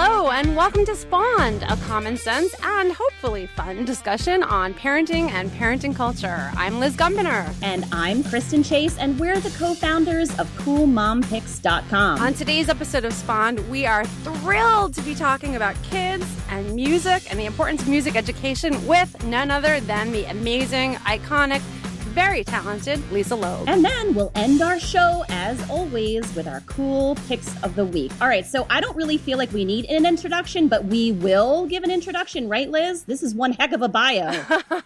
Hello, and welcome to Spawned, a common sense and hopefully fun discussion on parenting and parenting culture. I'm Liz Gumbiner. And I'm Kristen Chase, and we're the co founders of CoolMomPicks.com. On today's episode of Spawned, we are thrilled to be talking about kids and music and the importance of music education with none other than the amazing, iconic, very talented Lisa Loeb. And then we'll end our show, as always, with our cool picks of the week. All right, so I don't really feel like we need an introduction, but we will give an introduction, right, Liz? This is one heck of a bio.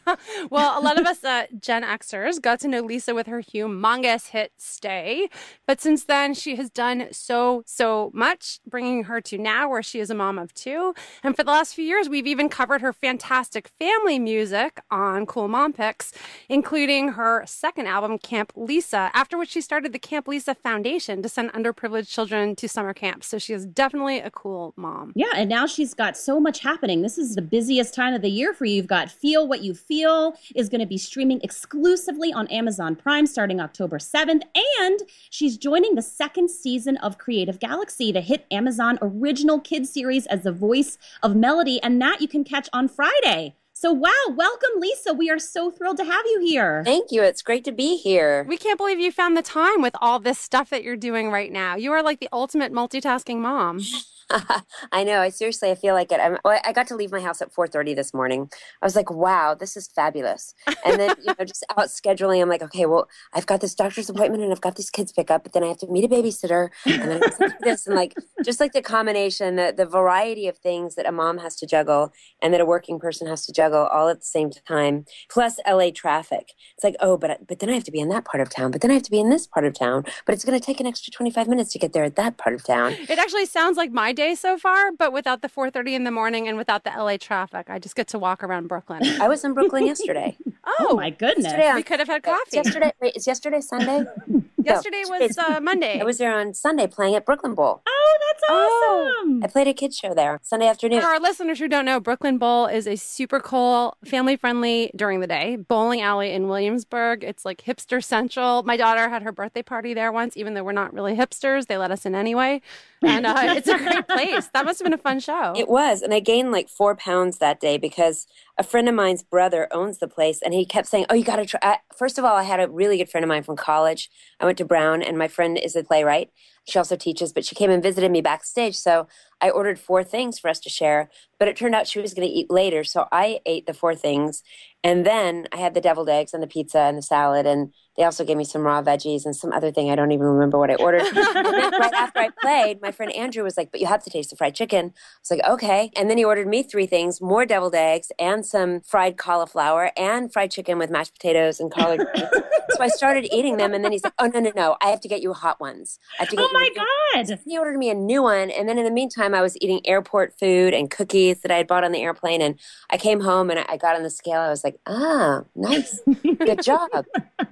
well, a lot of us uh, Gen Xers got to know Lisa with her humongous hit Stay. But since then, she has done so, so much, bringing her to now where she is a mom of two. And for the last few years, we've even covered her fantastic family music on Cool Mom Picks, including her her second album, Camp Lisa, after which she started the Camp Lisa Foundation to send underprivileged children to summer camps. So she is definitely a cool mom. Yeah, and now she's got so much happening. This is the busiest time of the year for you. You've got Feel What You Feel is going to be streaming exclusively on Amazon Prime starting October 7th. And she's joining the second season of Creative Galaxy, the hit Amazon original kids series as the voice of Melody. And that you can catch on Friday. So, wow, welcome, Lisa. We are so thrilled to have you here. Thank you. It's great to be here. We can't believe you found the time with all this stuff that you're doing right now. You are like the ultimate multitasking mom. I know. I seriously, I feel like it. I'm, I got to leave my house at 4:30 this morning. I was like, "Wow, this is fabulous!" And then, you know, just out scheduling, I'm like, "Okay, well, I've got this doctor's appointment and I've got these kids pick up, but then I have to meet a babysitter, and then this, and like, just like the combination, the the variety of things that a mom has to juggle and that a working person has to juggle all at the same time, plus LA traffic. It's like, oh, but but then I have to be in that part of town, but then I have to be in this part of town, but it's going to take an extra 25 minutes to get there at that part of town. It actually sounds like my day so far, but without the 4:30 in the morning and without the LA traffic. I just get to walk around Brooklyn. I was in Brooklyn yesterday. oh, oh, my goodness! Yesterday, um, we could have had coffee. Yesterday, wait, is yesterday Sunday? yesterday no, was uh, Monday. I was there on Sunday playing at Brooklyn Bowl. Oh, that's oh. awesome! Oh, I played a kids show there Sunday afternoon. For our listeners who don't know, Brooklyn Bowl is a super cool, family friendly during the day bowling alley in Williamsburg. It's like hipster central. My daughter had her birthday party there once, even though we're not really hipsters. They let us in anyway and uh, it's a great place. That must have been a fun show. It was, and I gained like four pounds that day because a friend of mine's brother owns the place, and he kept saying, "Oh, you got to try." First of all, I had a really good friend of mine from college. I went to Brown, and my friend is a playwright. She also teaches, but she came and visited me backstage. So I ordered four things for us to share, but it turned out she was going to eat later. So I ate the four things. And then I had the deviled eggs and the pizza and the salad. And they also gave me some raw veggies and some other thing. I don't even remember what I ordered. right after I played, my friend Andrew was like, But you have to taste the fried chicken. I was like, Okay. And then he ordered me three things more deviled eggs and some fried cauliflower and fried chicken with mashed potatoes and collard greens. so I started eating them. And then he's like, Oh, no, no, no. I have to get you hot ones. I have to get oh, my God. He ordered me a new one. And then in the meantime, I was eating airport food and cookies that I had bought on the airplane. And I came home and I got on the scale. I was like, Ah, nice. Good job.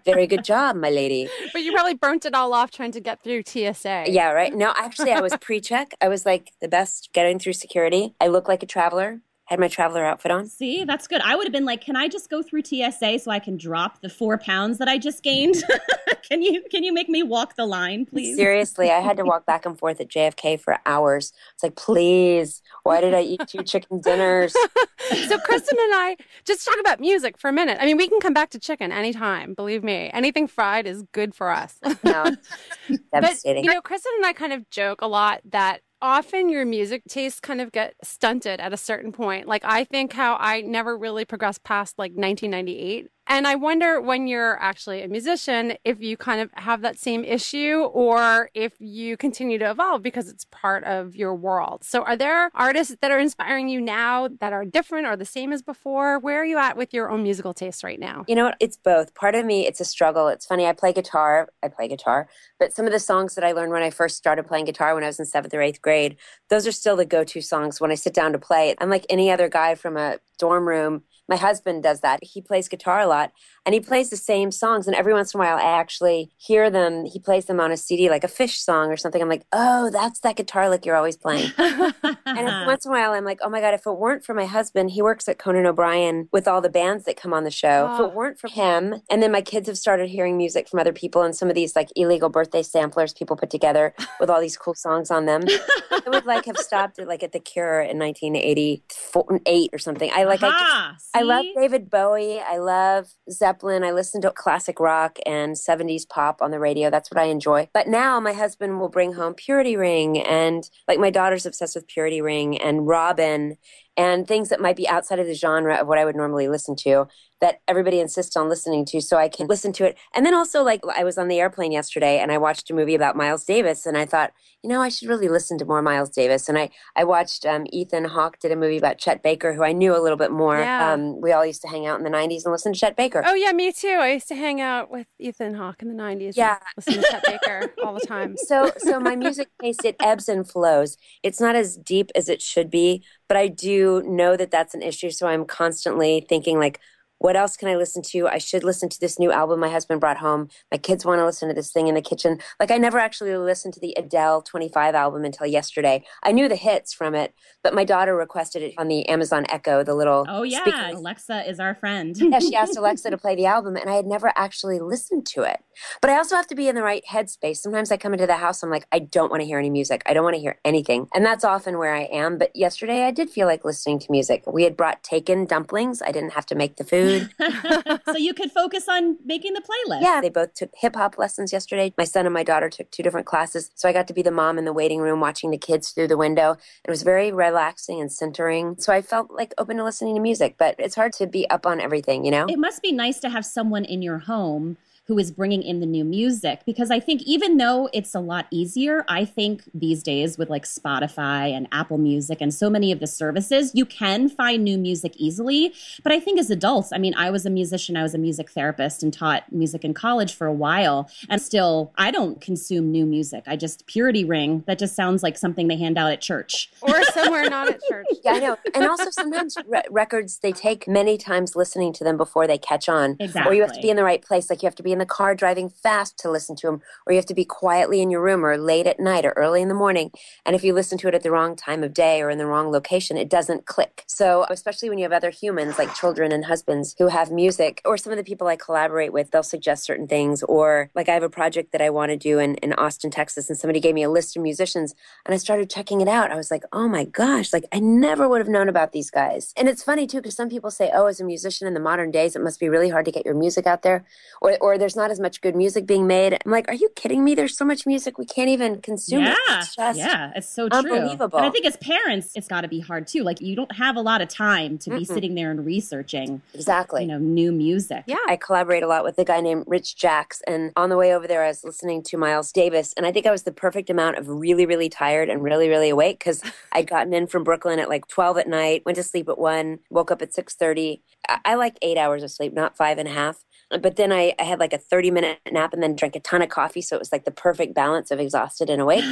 Very good job, my lady. But you probably burnt it all off trying to get through TSA. Yeah, right. No, actually, I was pre check. I was like the best getting through security. I look like a traveler had my traveler outfit on. See, that's good. I would have been like, can I just go through TSA so I can drop the four pounds that I just gained? can you can you make me walk the line, please? Seriously, I had to walk back and forth at JFK for hours. It's like, please, why did I eat two chicken dinners? so Kristen and I just talk about music for a minute. I mean, we can come back to chicken anytime. Believe me, anything fried is good for us. no, devastating. But you know, Kristen and I kind of joke a lot that often your music tastes kind of get stunted at a certain point. Like I think how I never really progressed past like 1998 and I wonder when you're actually a musician, if you kind of have that same issue or if you continue to evolve because it's part of your world. So, are there artists that are inspiring you now that are different or the same as before? Where are you at with your own musical taste right now? You know? It's both. Part of me, it's a struggle. It's funny. I play guitar. I play guitar. But some of the songs that I learned when I first started playing guitar when I was in seventh or eighth grade, those are still the go to songs when I sit down to play. I'm like any other guy from a dorm room my husband does that. He plays guitar a lot and he plays the same songs. And every once in a while, I actually hear them. He plays them on a CD, like a Phish song or something. I'm like, oh, that's that guitar lick you're always playing. and once in a while, I'm like, oh my God, if it weren't for my husband, he works at Conan O'Brien with all the bands that come on the show. Oh. If it oh. weren't for him, and then my kids have started hearing music from other people and some of these like illegal birthday samplers people put together with all these cool songs on them. I would like have stopped it like at the Cure in 1988 or something. I like, I, just, uh-huh. I love David Bowie. I love Zeppelin. I listen to classic rock and 70s pop on the radio. That's what I enjoy. But now my husband will bring home Purity Ring and like my daughter's obsessed with Purity Ring and Robyn and things that might be outside of the genre of what I would normally listen to that everybody insists on listening to so I can listen to it. And then also like I was on the airplane yesterday and I watched a movie about Miles Davis and I thought, you know, I should really listen to more Miles Davis. And I, I watched um, Ethan Hawke did a movie about Chet Baker, who I knew a little bit more. Yeah. Um, we all used to hang out in the 90s and listen to Chet Baker. Oh, yeah, me too. I used to hang out with Ethan Hawke in the 90s. Yeah. listen to Chet Baker all the time. So, so my music taste, it ebbs and flows. It's not as deep as it should be, but I do know that that's an issue. So I'm constantly thinking like, what else can I listen to? I should listen to this new album my husband brought home. My kids want to listen to this thing in the kitchen. Like I never actually listened to the Adele 25 album until yesterday. I knew the hits from it, but my daughter requested it on the Amazon Echo, the little Oh yeah. Alexa is our friend. yeah, she asked Alexa to play the album and I had never actually listened to it. But I also have to be in the right headspace. Sometimes I come into the house I'm like I don't want to hear any music. I don't want to hear anything. And that's often where I am, but yesterday I did feel like listening to music. We had brought taken dumplings. I didn't have to make the food food. so you could focus on making the playlist. Yeah, they both took hip hop lessons yesterday. My son and my daughter took two different classes. So I got to be the mom in the waiting room watching the kids through the window. It was very relaxing and centering. So I felt like open to listening to music, but it's hard to be up on everything, you know? It must be nice to have someone in your home who is bringing in the new music because I think even though it's a lot easier, I think these days with like Spotify and Apple Music and so many of the services, you can find new music easily. But I think as adults, I mean, I was a musician, I was a music therapist and taught music in college for a while. And still, I don't consume new music. I just Purity Ring, that just sounds like something they hand out at church or somewhere not at church. Yeah, I know. And also sometimes re- records, they take many times listening to them before they catch on. Exactly. Or you have to be in the right place. Like you have to be in the car driving fast to listen to them, or you have to be quietly in your room or late at night or early in the morning. And if you listen to it at the wrong time of day or in the wrong location, it doesn't click. So, especially when you have other humans like children and husbands who have music, or some of the people I collaborate with, they'll suggest certain things. Or, like, I have a project that I want to do in, in Austin, Texas, and somebody gave me a list of musicians, and I started checking it out. I was like, oh my gosh, like, I never would have known about these guys. And it's funny too, because some people say, oh, as a musician in the modern days, it must be really hard to get your music out there, or, or there's not as much good music being made. I'm like, are you kidding me? There's so much music we can't even consume. Yeah, it. It's just yeah, it's so true. Unbelievable. And I think as parents, it's got to be hard too. Like you don't have a lot of time to be Mm-mm. sitting there and researching exactly, you know, new music. Yeah, I collaborate a lot with a guy named Rich Jacks, and on the way over there, I was listening to Miles Davis, and I think I was the perfect amount of really, really tired and really, really awake because I'd gotten in from Brooklyn at like 12 at night, went to sleep at one, woke up at 6:30. I, I like eight hours of sleep, not five and a half. But then I, I had like a 30 minute nap and then drank a ton of coffee. So it was like the perfect balance of exhausted and awake.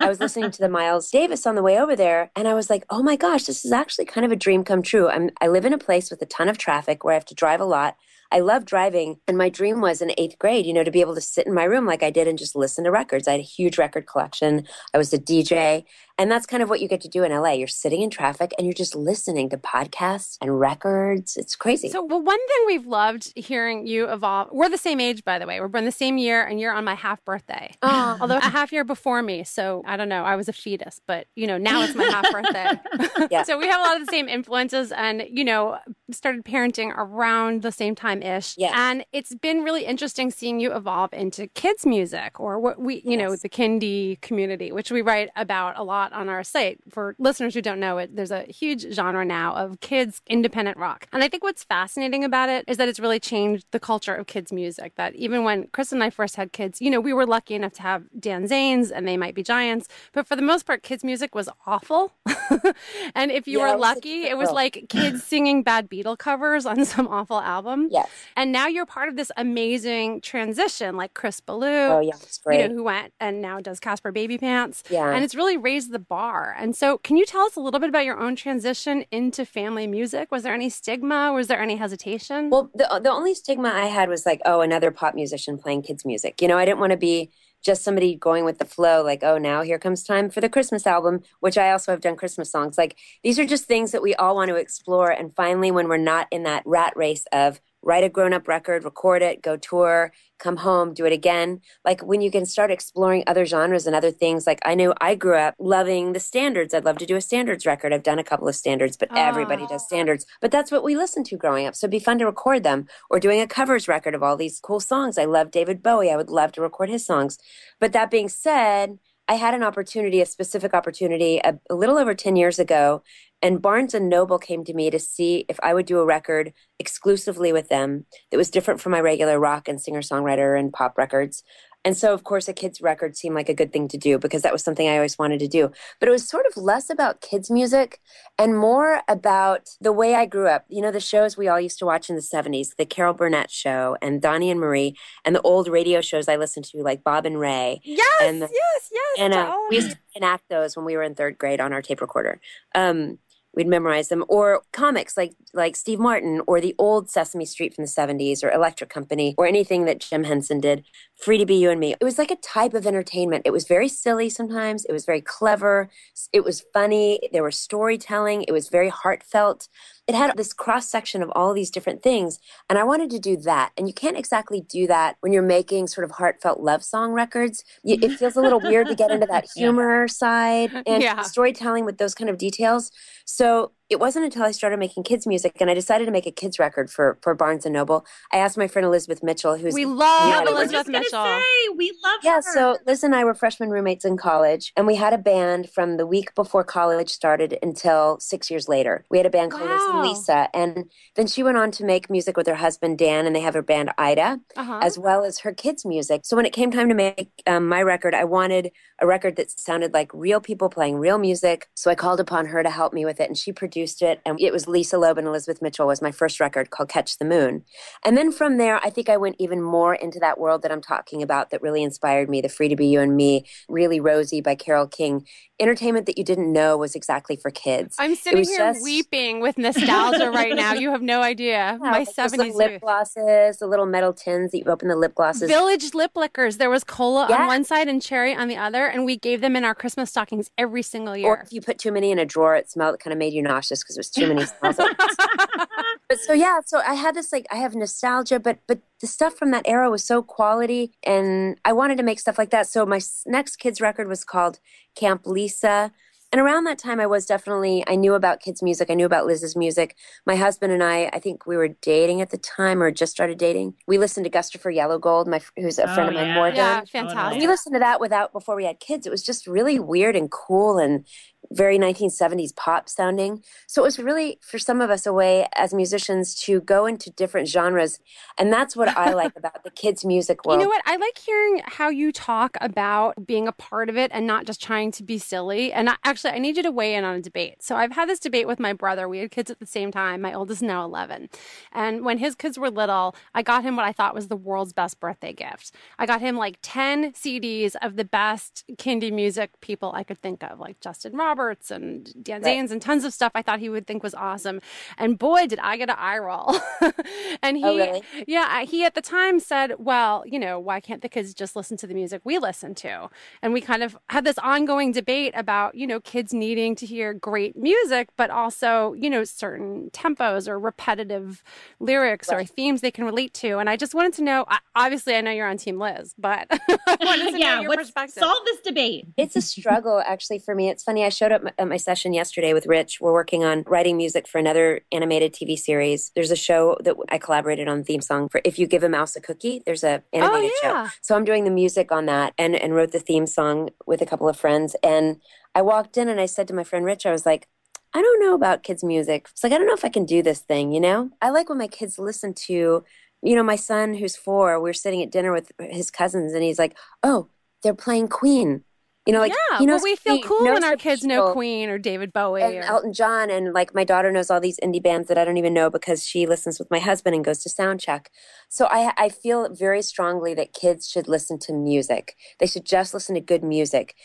I was listening to the Miles Davis on the way over there and I was like, oh my gosh, this is actually kind of a dream come true. I'm, I live in a place with a ton of traffic where I have to drive a lot. I love driving. And my dream was in eighth grade, you know, to be able to sit in my room like I did and just listen to records. I had a huge record collection. I was a DJ. And that's kind of what you get to do in LA. You're sitting in traffic and you're just listening to podcasts and records. It's crazy. So, well, one thing we've loved hearing you evolve, we're the same age, by the way. We're born the same year and you're on my half birthday. Oh. Although a half year before me. So, I don't know. I was a fetus, but, you know, now it's my half birthday. yeah. so, we have a lot of the same influences and, you know, started parenting around the same time ish. Yes. And it's been really interesting seeing you evolve into kids' music or what we, you yes. know, the kindy community, which we write about a lot on our site. For listeners who don't know it, there's a huge genre now of kids independent rock. And I think what's fascinating about it is that it's really changed the culture of kids' music. That even when Chris and I first had kids, you know, we were lucky enough to have Dan Zanes and They Might Be Giants. But for the most part, kids' music was awful. and if you yeah, were lucky, it was like kids singing bad Beatle covers on some awful album. Yes. And now you're part of this amazing transition, like Chris Ballew. Oh yeah, it's great. You know, who went and now does Caspar Babypants. Yeah. And it's really raised the bar. And so, can you tell us a little bit about your own transition into family music? Was there any stigma? Was there any hesitation? Well, the, the only stigma I had was like, oh, another pop musician playing kids' music. You know, I didn't want to be just somebody going with the flow, like, oh, now here comes time for the Christmas album, which I also have done Christmas songs. Like, these are just things that we all want to explore. And finally, when we're not in that rat race of write a grown up record, record it, go tour, come home, do it again. Like when you can start exploring other genres and other things. Like I knew I grew up loving the standards. I'd love to do a standards record. I've done a couple of standards, but oh. everybody does ah. standards. But that's what we listened to growing up. So it'd be fun to record them or doing a covers record of all these cool songs. I love David Bowie. I would love to record his songs. But that being said, I had an opportunity, a specific opportunity, a, a, little over 10 years ago, and Barnes and Noble came to me to see if I would do a record exclusively with them that was different from my regular rock and singer songwriter and pop records. And so, of course, a kids' record seemed like a good thing to do because that was something I always wanted to do. But it was sort of less about kids' music and more about the way I grew up. You know, the shows we all used to watch in the 70s, the Carol Burnett show and Donnie and Marie, and the old radio shows I listened to, like Bob and Ray. Yes, and the, yes, yes. And uh, we used to enact those when we were in third grade on our tape recorder. Um, we'd memorize them or comics like like Steve Martin or the old Sesame Street from the 70s or Electric Company or anything that Jim Henson did free to be you and me. It was like a type of entertainment. It was very silly sometimes. It was very clever. It was funny. There was storytelling. It was very heartfelt it had this cross section of all these different things. And I wanted to do that. And you can't exactly do that when you're making sort of heartfelt love song records. It feels a little weird to get into that humor yeah. side and yeah. storytelling with those kind of details. So it wasn't until I started making kids music and I decided to make a kids record for for Barnes and Noble. I asked my friend Elizabeth Mitchell, who's we love yeah, Elizabeth Mitchell. Say, we love yeah. Her. So Liz and I were freshman roommates in college, and we had a band from the week before college started until six years later. We had a band called wow. Liz and Lisa, and then she went on to make music with her husband Dan, and they have her band Ida, uh-huh. as well as her kids' music. So when it came time to make um, my record, I wanted a record that sounded like real people playing real music. So I called upon her to help me with it, and she produced it, and it was Lisa Loeb and Elizabeth Mitchell was my first record called Catch the Moon. And then from there, I think I went even more into that world that I'm talking about that really inspired me, the Free to Be You and Me, Really Rosie by Carole King. Entertainment that you didn't know was exactly for kids. I'm sitting here just... weeping with nostalgia right now. You have no idea. Yeah, my 70s lip glosses, the little metal tins that you open the lip glosses. Village lip lickers. There was cola yeah. on one side and cherry on the other, and we gave them in our Christmas stockings every single year. Or if you put too many in a drawer, it smelled, it kind of made you nauseous because it was too many smells. but so yeah, so I had this like I have nostalgia, but but the stuff from that era was so quality, and I wanted to make stuff like that. So my next kids record was called Camp Lisa. And around that time, I was definitely, I knew about kids' music. I knew about Liz's music. My husband and I, I think we were dating at the time or just started dating. We listened to Gustafer Yellowgold, my, who's a friend oh, of mine, yeah. Morgan. Yeah, fantastic. We listened to that without, before we had kids. It was just really weird and cool and very 1970s pop sounding. So it was really, for some of us, a way as musicians to go into different genres. And that's what I like about the kids' music world. You know what? I like hearing how you talk about being a part of it and not just trying to be silly. And I, actually, I need you to weigh in on a debate. So I've had this debate with my brother. We had kids at the same time. My oldest is now 11. And when his kids were little, I got him what I thought was the world's best birthday gift. I got him like 10 CDs of the best kindy music people I could think of, like Justin Roberts. Roberts and Dan right. Zanes and tons of stuff I thought he would think was awesome. And boy, did I get an eye roll. and he, oh, really? yeah, he at the time said, well, you know, why can't the kids just listen to the music we listen to? And we kind of had this ongoing debate about, you know, kids needing to hear great music, but also, you know, certain tempos or repetitive lyrics right. or themes they can relate to. And I just wanted to know, obviously, I know you're on Team Liz, but I wanted to yeah, know your perspective. Solve this debate. It's a struggle, actually, for me. It's funny. I showed up at my session yesterday with Rich. We're working on writing music for another animated TV series. There's a show that I collaborated on theme song for If You Give a Mouse a Cookie. There's a oh, animated oh, yeah. show. So I'm doing the music on that and, and wrote the theme song with a couple of friends. And I walked in and I said to my friend Rich, I was like, I don't know about kids' music. It's like, I don't know if I can do this thing, you know? I like when my kids listen to, you know, my son who's four, we we're sitting at dinner with his cousins and he's like, oh, they're playing Queen You know, like yeah, knows but we feel Queen, cool when our kids know Queen or David Bowie. and or, Elton John, and like my daughter knows all these indie bands that I don't even know because she listens with my husband and goes to sound check. So I I feel very strongly that kids should listen to music. They should just listen to good music.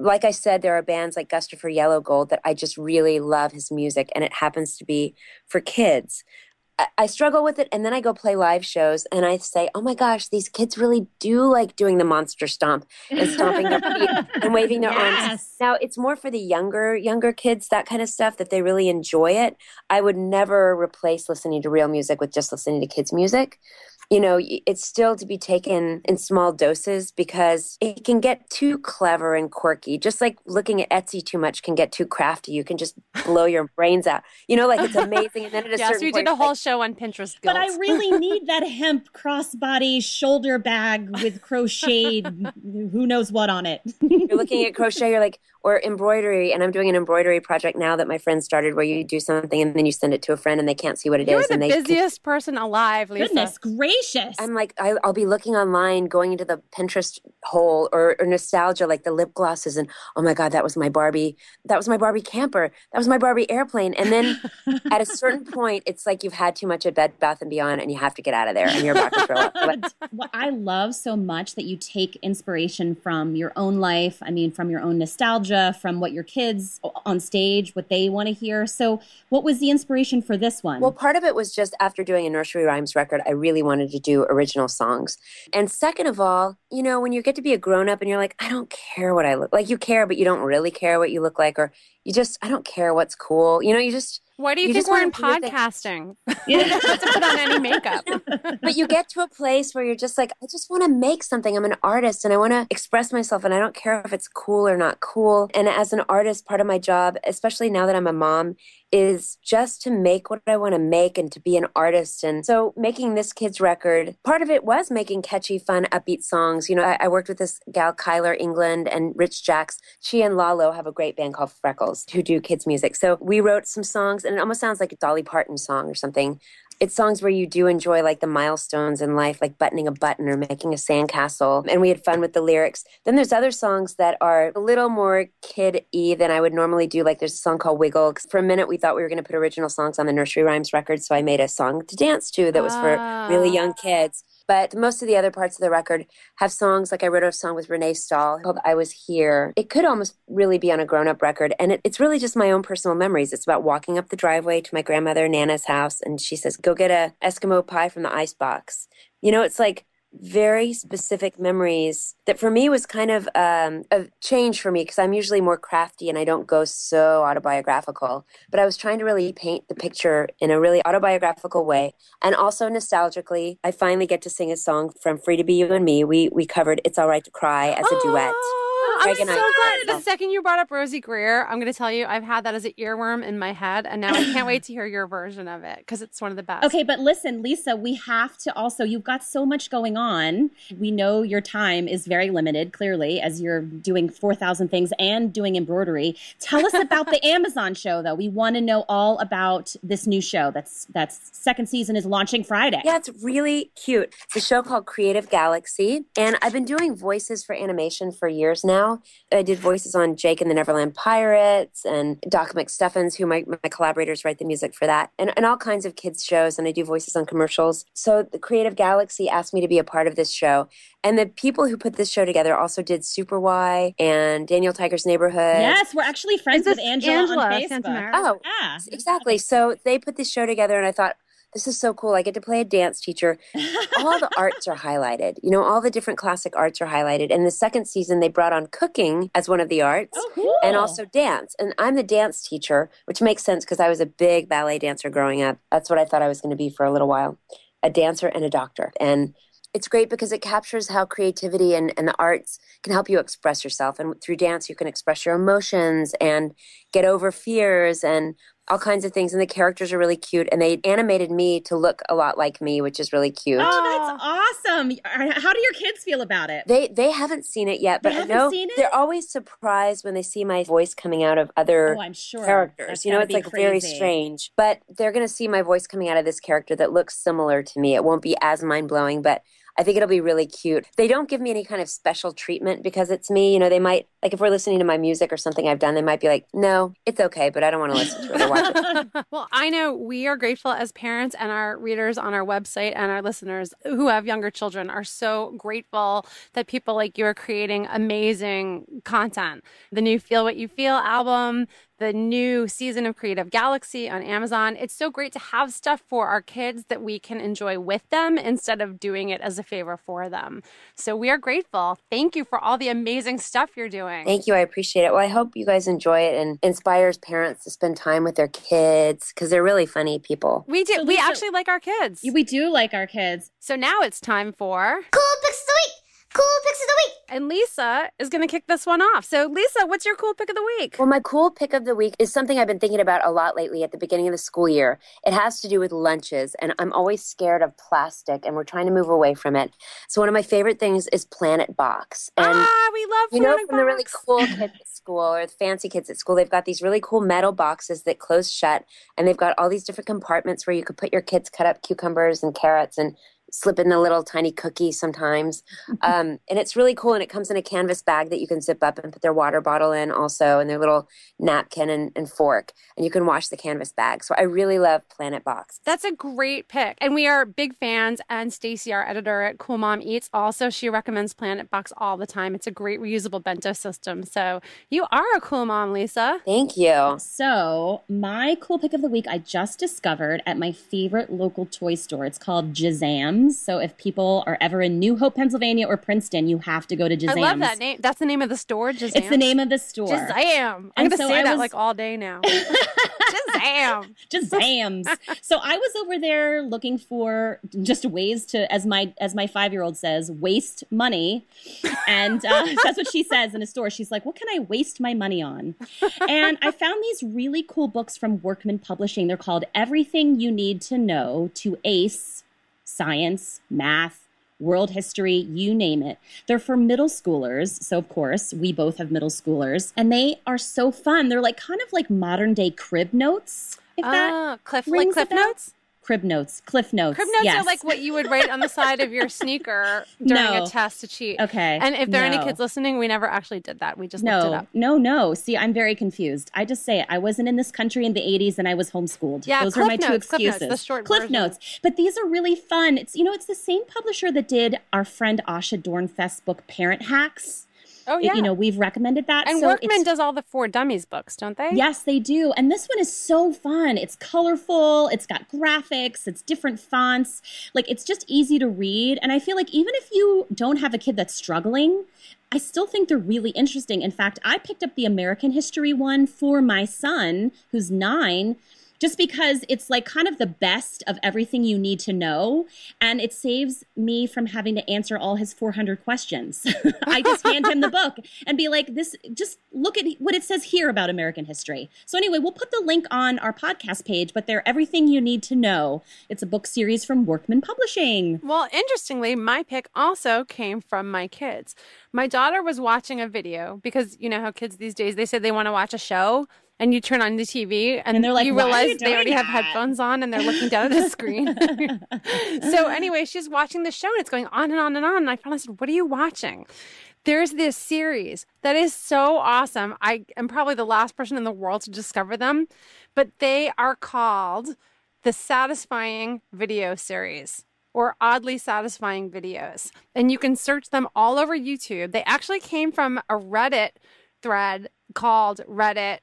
Like I said, there are bands like Gustafer Yellowgold that I just really love his music, and it happens to be for kids. I- struggle with it, and then I go play live shows, and I say, "Oh my gosh, these kids really do like doing the monster stomp and stomping their feet and waving their arms." Now it's more for the younger younger kids, that kind of stuff that they really enjoy it. I would never replace listening to real music with just listening to kids music. You know, it's still to be taken in small doses because it can get too clever and quirky. Just like looking at Etsy too much can get too crafty. You can just blow your brains out. You know, like it's amazing, and then at a yes, certain we point, did a whole like, show on Pinterest. But I really need that hemp crossbody shoulder bag with crocheted who knows what on it. you're looking at crochet, you're like, or embroidery, and I'm doing an embroidery project now that my friend started where you do something and then you send it to a friend and they can't see what it is, You're the and they can- busiest person alive, Lisa. Goodness gracious. I'm like, I, I'll be looking online, going into the Pinterest hole or, or nostalgia, like the lip glosses, and oh my god, that was my Barbie, that was my Barbie camper, that was my Barbie airplane, and then at a certain point, it's like you've had too much at Bed Bath and Beyond, and you have to get out of there, and you're about to throw up. But what I love so much that you take inspiration from your own life. I mean, from your own nostalgia, from what your kids on stage, what they want to hear. So, what was the inspiration for this one? Well, part of it was just after doing a nursery rhymes record, I really wanted to do original songs. And second of all, you know, when you get to be a grown up and you're like, I don't care what I look like, you care, but you don't really care what you look like, or you just, I don't care what's cool. You know, you just, Why do you, You think just we're in wanna do the thing. podcasting? you don't have to put on any makeup. but you get to a place where you're just like, I just want to make something. I'm an artist and I want to express myself and I don't care if it's cool or not cool. And as an artist, part of my job, especially now that I'm a mom, is just to make what I want to make and to be an artist. And so making this kid's record, part of it was making catchy, fun, upbeat songs. You know, I, I worked with this gal, Kyler England and Rich Jacks. She and Lalo have a great band called Freckles who do kids music. So we wrote some songs and it almost sounds like a Dolly Parton song or something it's songs where you do enjoy like the milestones in life, like buttoning a button or making a sandcastle. And we had fun with the lyrics. Then there's other songs that are a little more kid y than I would normally do. Like there's a song called Wiggle. For a minute, we thought we were going to put original songs on the nursery rhymes record. So I made a song to dance to that was for really young ah. kids. But most of the other parts of the record have songs like I wrote a song with Renee Stahl called I Was Here. It could almost really be on a grown up record. And it, it's really just my own personal memories. It's about walking up the driveway to my grandmother Nana's house. And she says, Go get a Eskimo pie from the ice box. You know, it's like very specific memories that for me was kind of um, a change for me because I'm usually more crafty and I don't go so autobiographical. But I was trying to really paint the picture in a really autobiographical way. And also nostalgically, I finally get to sing a song from Free to Be You and Me. We, we covered It's All Right to Cry as a duet. I'm Greg so glad. The second you brought up Rosey Grier, I'm going to tell you, I've had that as an earworm in my head, and now I can't wait to hear your version of it because it's one of the best. Okay, but listen, Lisa, we have to also, you've got so much going on. We know your time is very limited, clearly, as you're doing 4,000 things and doing embroidery. Tell us about the Amazon show, though. We want to know all about this new show that's that's second season is launching Friday. Yeah, it's really cute. It's a show called Creative Galaxy. And I've been doing voices for animation for years now. I did voices on Jake and the Neverland Pirates and Doc McStuffins, who my, my collaborators write the music for that, and, and all kinds of kids' shows. And I do voices on commercials. So the Creative Galaxy asked me to be a part of this show. And the people who put this show together also did Super Why and Daniel Tiger's Neighborhood. Yes, we're actually friends with this Angela, Angela on Facebook. Santomero? Oh, Yeah. exactly. So they put this show together, and I thought, this is so cool. I get to play a dance teacher. all the arts are highlighted. You know, all the different classic arts are highlighted. And the second season, they brought on cooking as one of the arts. Oh, cool. And also dance. And I'm the dance teacher, which makes sense because I was a big ballet dancer growing up. That's what I thought I was going to be for a little while a dancer and a doctor. And it's great because it captures how creativity and, and the arts can help you express yourself. And through dance, you can express your emotions and get over fears and all kinds of things. And the characters are really cute. And they animated me to look a lot like me, which is really cute. Oh, that's oh. awesome. How do your kids feel about it? They they haven't seen it yet, They but I know seen it? they're always surprised when they see my voice coming out of other oh, I'm sure. characters. That's you know, it's be like very strange. But they're going to see my voice coming out of this character that looks similar to me. It won't be as mind blowing, but I think it'll be really cute. They don't give me any kind of special treatment because it's me. You know, they might, like, if we're listening to my music or something I've done, they might be like, no, it's okay, but I don't want to listen to it or watch it. well, I know we are grateful as parents and our readers on our website and our listeners who have younger children are so grateful that people like you are creating amazing content. The new Feel What You Feel album, the new season of Creative Galaxy on Amazon. It's so great to have stuff for our kids that we can enjoy with them instead of doing it as a favor for them. So we are grateful. Thank you for all the amazing stuff you're doing. Thank you. I appreciate it. Well, I hope you guys enjoy it and inspires parents to spend time with their kids because they're really funny people. We do. So we Lisa- actually like our kids. We do like our kids. So now it's time for. Cool picks of the week. Cool picks of the week. And Lisa is going to kick this one off. So, Lisa, what's your cool pick of the week? Well, my cool pick of the week is something I've been thinking about a lot lately at the beginning of the school year. It has to do with lunches, and I'm always scared of plastic, and we're trying to move away from it. So, one of my favorite things is Planet Box. And ah, we love you know, Planet from the really cool kids at school or the fancy kids at school, they've got these really cool metal boxes that close shut, and they've got all these different compartments where you could put your kids' cut up cucumbers and carrots and slip in a little tiny cookie sometimes. Um, and it's really cool. And it comes in a canvas bag that you can zip up and put their water bottle in also, and their little napkin and, and fork. And you can wash the canvas bag. So I really love Planet Box. That's a great pick. And we are big fans. And Stacy, our editor at Cool Mom Eats, also she recommends Planet Box all the time. It's a great reusable bento system. So you are a cool mom, Lisa. Thank you. So, my cool pick of the week I just discovered at my favorite local toy store. It's called Jazams. So, if people are ever in New Hope, Pennsylvania or Princeton, you have to go to Jazams. I love that name. That's the name of the store, Jazam. It's the name of the store. Jazam. I'm And going to so say I that was- like all day now. Jazam. Jazams. so I was over there looking for just ways to, as my as my five year old says, waste money, and uh, that's what she says in a store. She's like, "What can I waste my money on?" And I found these really cool books from Workman Publishing. They're called "Everything You Need to Know to Ace Science, Math." World history, you name it. They're for middle schoolers. So, of course, we both have middle schoolers, and they are so fun. They're like kind of like modern day crib notes. If that Ah, Cliff, like Cliff? Notes? Crib notes, cliff notes. Crib notes yes. are like what you would write on the side of your sneaker during No. a test to cheat. Okay. And if there are any kids listening, we never actually did that. We just looked it No, up. no, no. See, I'm very confused. I just say it. I wasn't in this country in the 80s and I was homeschooled. Yeah, Those are my two Notes, Cliff Notes, excuses. the short Cliff version. notes. But these are really fun. It's you know, it's the same publisher that did our friend Asha Dornfest's book Parent Hacks. Oh, It- yeah. you know, we've recommended that. and so Workman does all the For Dummies books, don't they? Yes, they do. And this one is so fun. It's colorful, it's got graphics, it's different fonts. Like, it's just easy to read. And I feel like even if you don't have a kid that's struggling, I still think they're really interesting. In fact, I picked up the American history one for my son, who's nine. Just because it's like kind of the best of everything you need to know. And it saves me from having to answer all his 400 questions. I just hand him the book and be like, this, just look at what it says here about American history. So, anyway, we'll put the link on our podcast page, but they're everything you need to know. It's a book series from Workman Publishing. Well, interestingly, my pick also came from my kids. My daughter was watching a video because you know how kids these days they say they want to watch a show and you turn on the TV and, And they're like, you realize you they already have headphones on and they're looking down at the screen. so anyway, she's watching the show and it's going on and on and on. And I finally said, "What are you watching?" There's this series that is so awesome. I am probably the last person in the world to discover them, but they are called the Satisfying Video Series or Oddly Satisfying Videos. And you can search them all over YouTube. They actually came from a Reddit thread called Reddit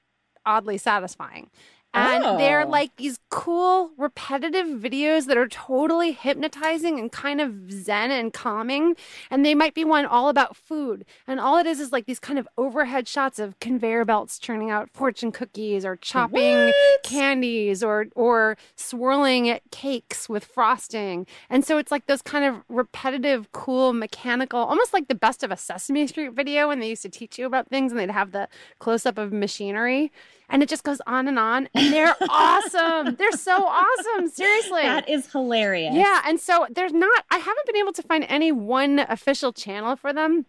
Oddly Satisfying. And they're Oh. like these cool, repetitive videos that are totally hypnotizing and kind of zen and calming. And they might be one all about food. And all it is is like these kind of overhead shots of conveyor belts churning out fortune cookies or chopping What? candies or or swirling cakes with frosting. And so it's like those kind of repetitive, cool, mechanical, almost like the best of a Sesame Street video when they used to teach you about things and they'd have the close up of machinery. And it just goes on and on. And they're awesome. They're so awesome. Seriously. That is hilarious. Yeah, and so there's not I haven't been able to find any one official channel for them.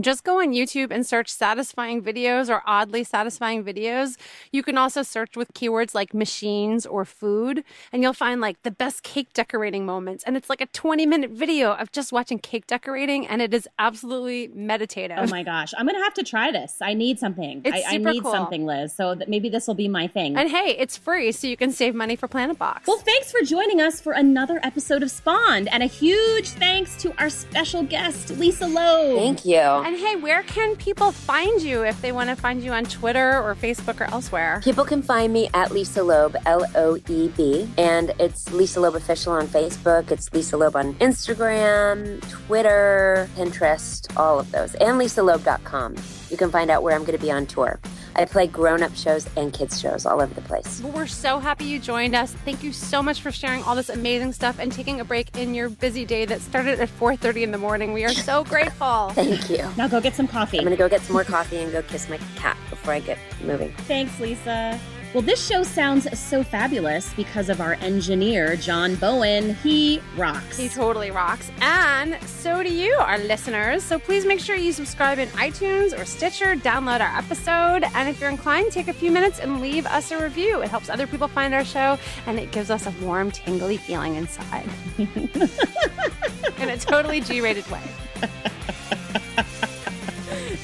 Just go on YouTube and search satisfying videos or oddly satisfying videos. You can also search with keywords like machines or food, and you'll find like the best cake decorating moments. And it's like a 20 minute video of just watching cake decorating, and it is absolutely meditative. Oh my gosh, I'm gonna have to try this. I need something. It's I, I need cool. something, Liz. So that maybe this will be my thing. And hey, it's free, so you can save money for Planet Box. Well, thanks for joining us for another episode of Spawned, and a huge thanks to our special guest, Lisa Loeb. Thank you. And hey, where can people find you if they want to find you on Twitter or Facebook or elsewhere? People can find me at Lisa Loeb, L O E B, and it's Lisa Loeb Official on Facebook. It's Lisa Loeb on Instagram, Twitter, Pinterest, all of those, and LisaLoeb.com. You can find out where I'm going to be on tour. I play grown up shows and kids shows all over the place. Well, we're so happy you joined us. Thank you so much for sharing all this amazing stuff and taking a break in your busy day that started at 4:30 in the morning. We are so grateful. Thank you. Now go get some coffee. I'm going to go get some more coffee and go kiss my cat before I get moving. Thanks, Lisa. Well, this show sounds so fabulous because of our engineer, John Bowen. He rocks. He totally rocks. And so do you, our listeners. So please make sure you subscribe in iTunes or Stitcher, download our episode, and if you're inclined, take a few minutes and leave us a review. It helps other people find our show and it gives us a warm, tingly feeling inside. in a totally G rated way.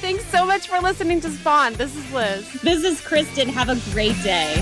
Thanks so much for listening to Spawn. This is Liz. This is Kristen. Have a great day.